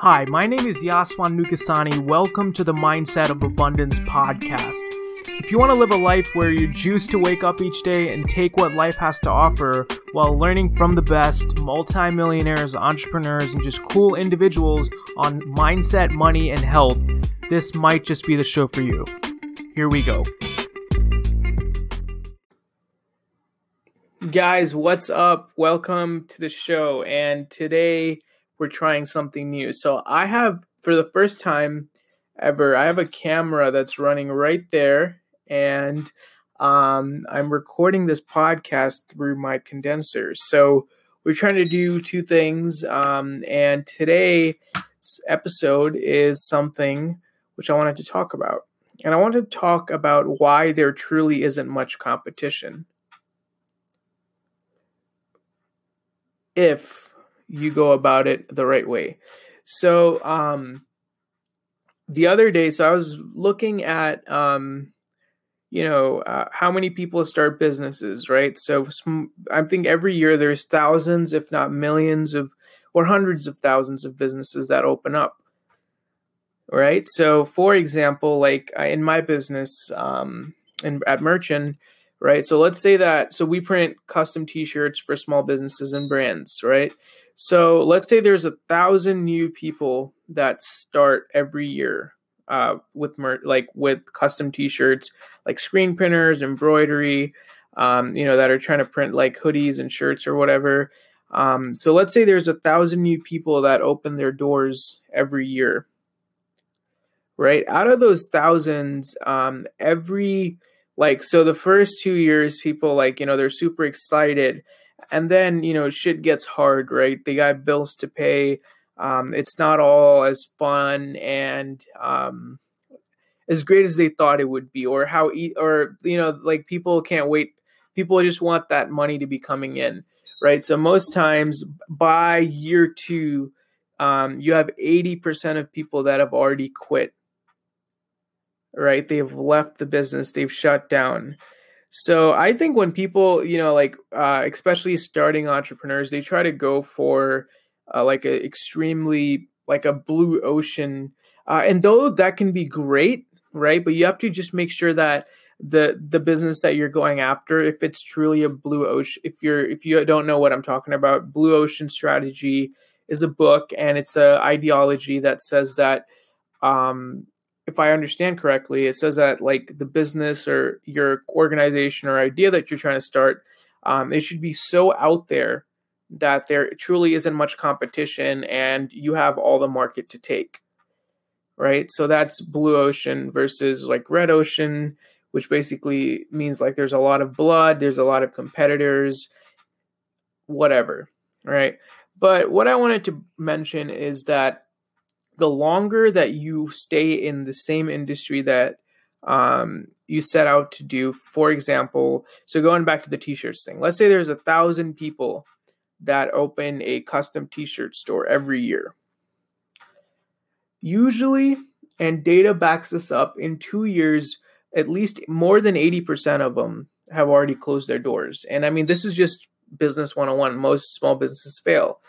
Hi, my name is Yaswan Nukasani. Welcome to the Mindset of Abundance podcast. If you want to live a life where you're juiced to wake up each day and take what life has to offer while learning from the best multimillionaires, entrepreneurs, and just cool individuals on mindset, money, and health, this might just be the show for you. Here we go. Guys, what's up? Welcome to the show. And today we're trying something new. So I have, for the first time ever, I have a camera that's running right there. And um, I'm recording this podcast through my condenser. So we're trying to do two things. Um, and today's episode is something which I wanted to talk about. And I want to talk about why there truly isn't much competition. If you go about it the right way. So, um, the other day, so I was looking at, um, you know, uh, how many people start businesses, right? So I think every year there's thousands, if not millions of, or hundreds of thousands of businesses that open up right? So, for example, like in my business, um, at Merchant, right? So let's say that so we print custom T-shirts for small businesses and brands, right? So let's say there's a thousand new people that start every year uh, with mer- like with custom T-shirts, like screen printers, embroidery, um, you know, that are trying to print like hoodies and shirts or whatever. Um, so let's say there's a thousand new people that open their doors every year right? Out of those thousands, um, every like so the first two years, people like you know they're super excited, and then you know shit gets hard, right? They got bills to pay. Um, it's not all as fun and um, as great as they thought it would be, or how e- or you know like people can't wait. People just want that money to be coming in, right? So most times by year two, um, you have 80% of people that have already quit right? They've left the business, they've shut down. So I think when people, you know, like uh, especially starting entrepreneurs, they try to go for uh, like a extremely like a blue ocean, uh, and though that can be great, right? But you have to just make sure that the the business that you're going after, if it's truly a blue ocean, if you're if you don't know what I'm talking about, Blue Ocean Strategy is a book and it's a ideology that says that um, if I understand correctly, it says that like the business or your organization or idea that you're trying to start, um, it should be so out there that there truly isn't much competition and you have all the market to take. Right. So that's blue ocean versus like red ocean, which basically means like there's a lot of blood, there's a lot of competitors, whatever. Right. But what I wanted to mention is that the longer that you stay in the same industry that um, you set out to do, for example, so going back to the t-shirts thing, let's say there's a thousand people that open a custom t-shirt store every year. Usually, and data backs this up, in two years, at least more than 80% of them have already closed their doors. And I mean, this is just business 101. Most small businesses fail,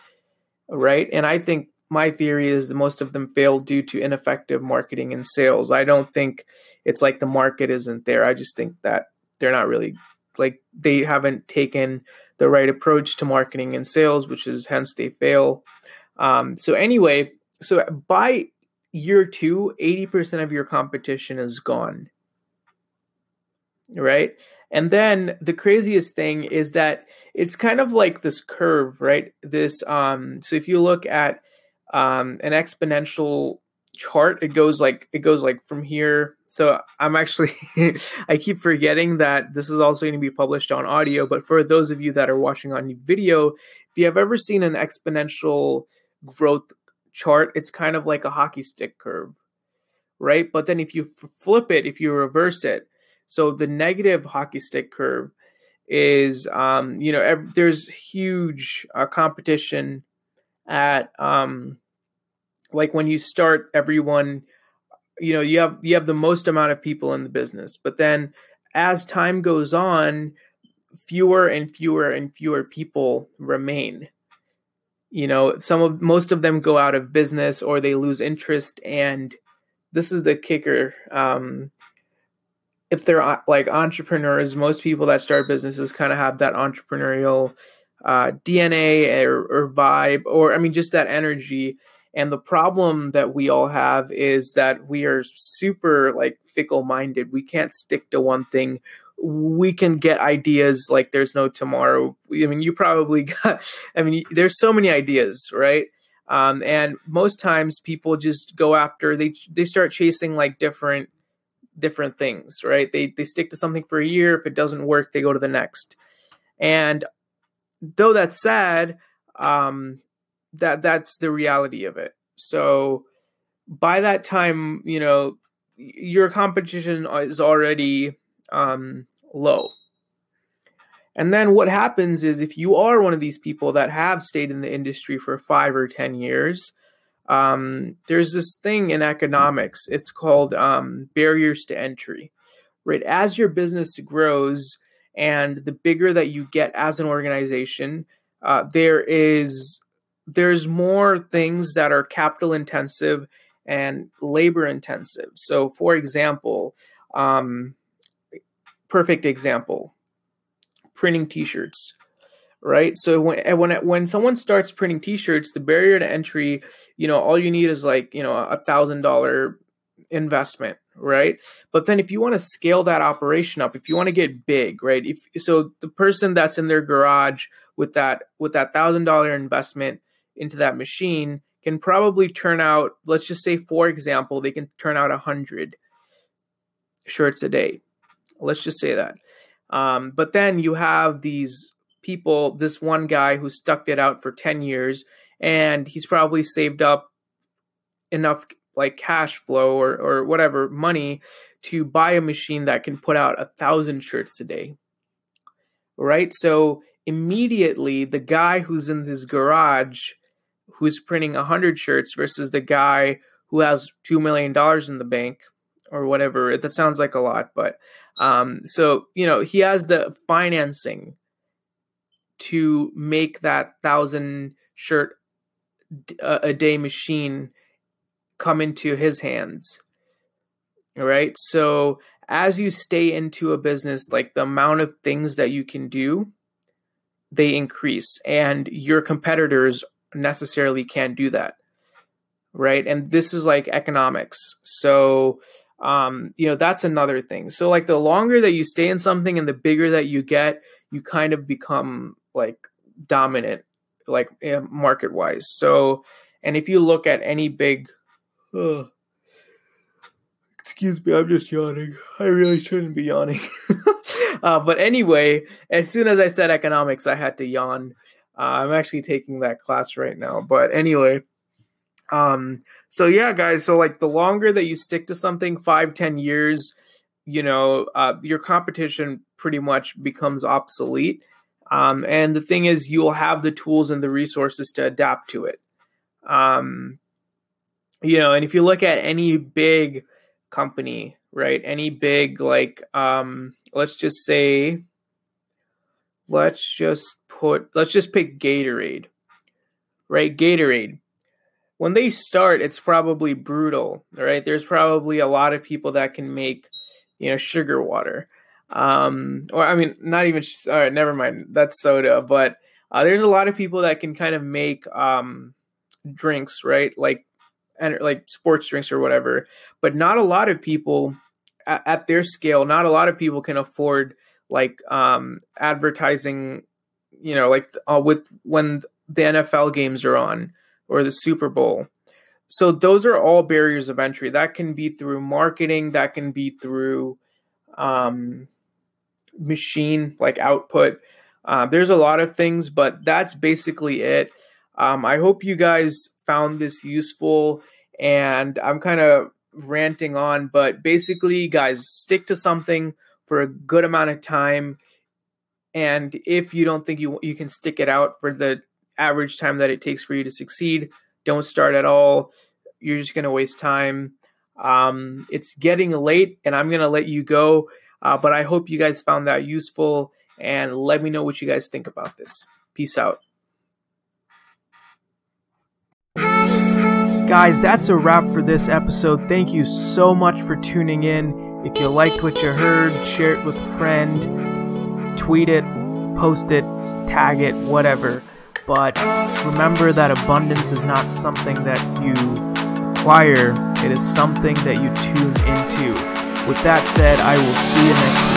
right? And I think my theory is that most of them fail due to ineffective marketing and sales. I don't think it's like the market isn't there. I just think that they're not really like they haven't taken the right approach to marketing and sales, which is hence they fail. Um, so anyway, so by year two, 80% of your competition is gone. Right? And then the craziest thing is that it's kind of like this curve, right? This um so if you look at um, an exponential chart. It goes like it goes like from here. So i'm actually i keep forgetting that this is also going to be published on audio but for those of you that are watching on video if you have ever seen an exponential growth chart it's kind of like a hockey stick curve right? But then if you flip it if you reverse it so the negative hockey stick curve is um you know ev- there's huge uh, competition at um like when you start everyone you know you have you have the most amount of people in the business but then as time goes on fewer and fewer and fewer people remain you know, some of most of them go out of business or they lose interest. And this is the kicker. Um, if they're uh, like entrepreneurs, most people that start businesses kind of have that entrepreneurial uh, DNA or, or vibe, or I mean, just that energy. And the problem that we all have is that we are super like fickle minded. We can't stick to one thing. We can get ideas like there's no tomorrow. I mean, you probably got, I mean, there's so many ideas, right? Um, and most times people just go after, they, they start chasing like different, different things, right? They, they stick to something for a year. If it doesn't work, they go to the next. And though that's sad, um, that that's the reality of it. So by that time, you know, your competition is already um, low. And then what happens is if you are one of these people that have stayed in the industry for five or 10 years, um, there's this thing in economics. It's called um, barriers to entry, right? As your business grows and the bigger that you get as an organization, uh, there is there's more things that are capital intensive and labor intensive. So, for example, um, perfect example, printing T-shirts, right? So when when when someone starts printing T-shirts, the barrier to entry, you know, all you need is like you know a thousand dollar investment right? But then if you want to scale that operation up if you want to get big right? If so the person that's in their garage with that with that thousand dollar investment into that machine can probably turn out let's just say for example they can turn out a hundred shirts a day. Let's just say that. Um, but then you have these people this one guy who stuck it out for 10 years and he's probably saved up enough like cash flow or, or whatever money to buy a machine that can put out a thousand shirts a day right? So immediately the guy who's in his garage who's printing 100 shirts versus the guy who has $2 million in the bank or whatever that sounds like a lot but um, so you know he has the financing to make that thousand shirt a day machine come into his hands. All right. So as you stay into a business, like the amount of things that you can do, they increase, and your competitors necessarily can't do that. Right. And this is like economics. So, um, you know, that's another thing. So, like, the longer that you stay in something and the bigger that you get, you kind of become like dominant, like eh, market wise. So, and if you look at any big Excuse me, I'm just yawning. I really shouldn't be yawning. uh, but anyway, as soon as I said economics, I had to yawn. Uh, I'm actually taking that class right now. But anyway, um, so yeah, guys. So like, the longer that you stick to something, five, ten years, you know, uh, your competition pretty much becomes obsolete. Um, and the thing is, you will have the tools and the resources to adapt to it. Um, you know, and if you look at any big company, right? Any big like um let's just say let's just put let's just pick Gatorade. Right? Gatorade. When they start, it's probably brutal, right? There's probably a lot of people that can make, you know, sugar water. Um or I mean, not even all right, never mind. That's soda, but uh, there's a lot of people that can kind of make um drinks, right? Like and like sports drinks or whatever. But not a lot of people at, at their scale, not a lot of people can afford like um, advertising. You know, like uh, with when the NFL games are on or the Super Bowl. So those are all barriers of entry. That can be through marketing. That can be through um, machine like output. Uh, there's a lot of things, but that's basically it. Um, I hope you guys found this useful and I'm kind of ranting on, but basically, guys, stick to something for a good amount of time. And if you don't think you you can stick it out for the average time that it takes for you to succeed, don't start at all. You're just going to waste time. Um, it's getting late, and I'm going to let you go. Uh, but I hope you guys found that useful, and let me know what you guys think about this. Peace out. Guys, that's a wrap for this episode. Thank you so much for tuning in. If you liked what you heard, share it with a friend, tweet it, post it, tag it, whatever. But remember that abundance is not something that you acquire, it is something that you tune into. With that said, I will see you next week.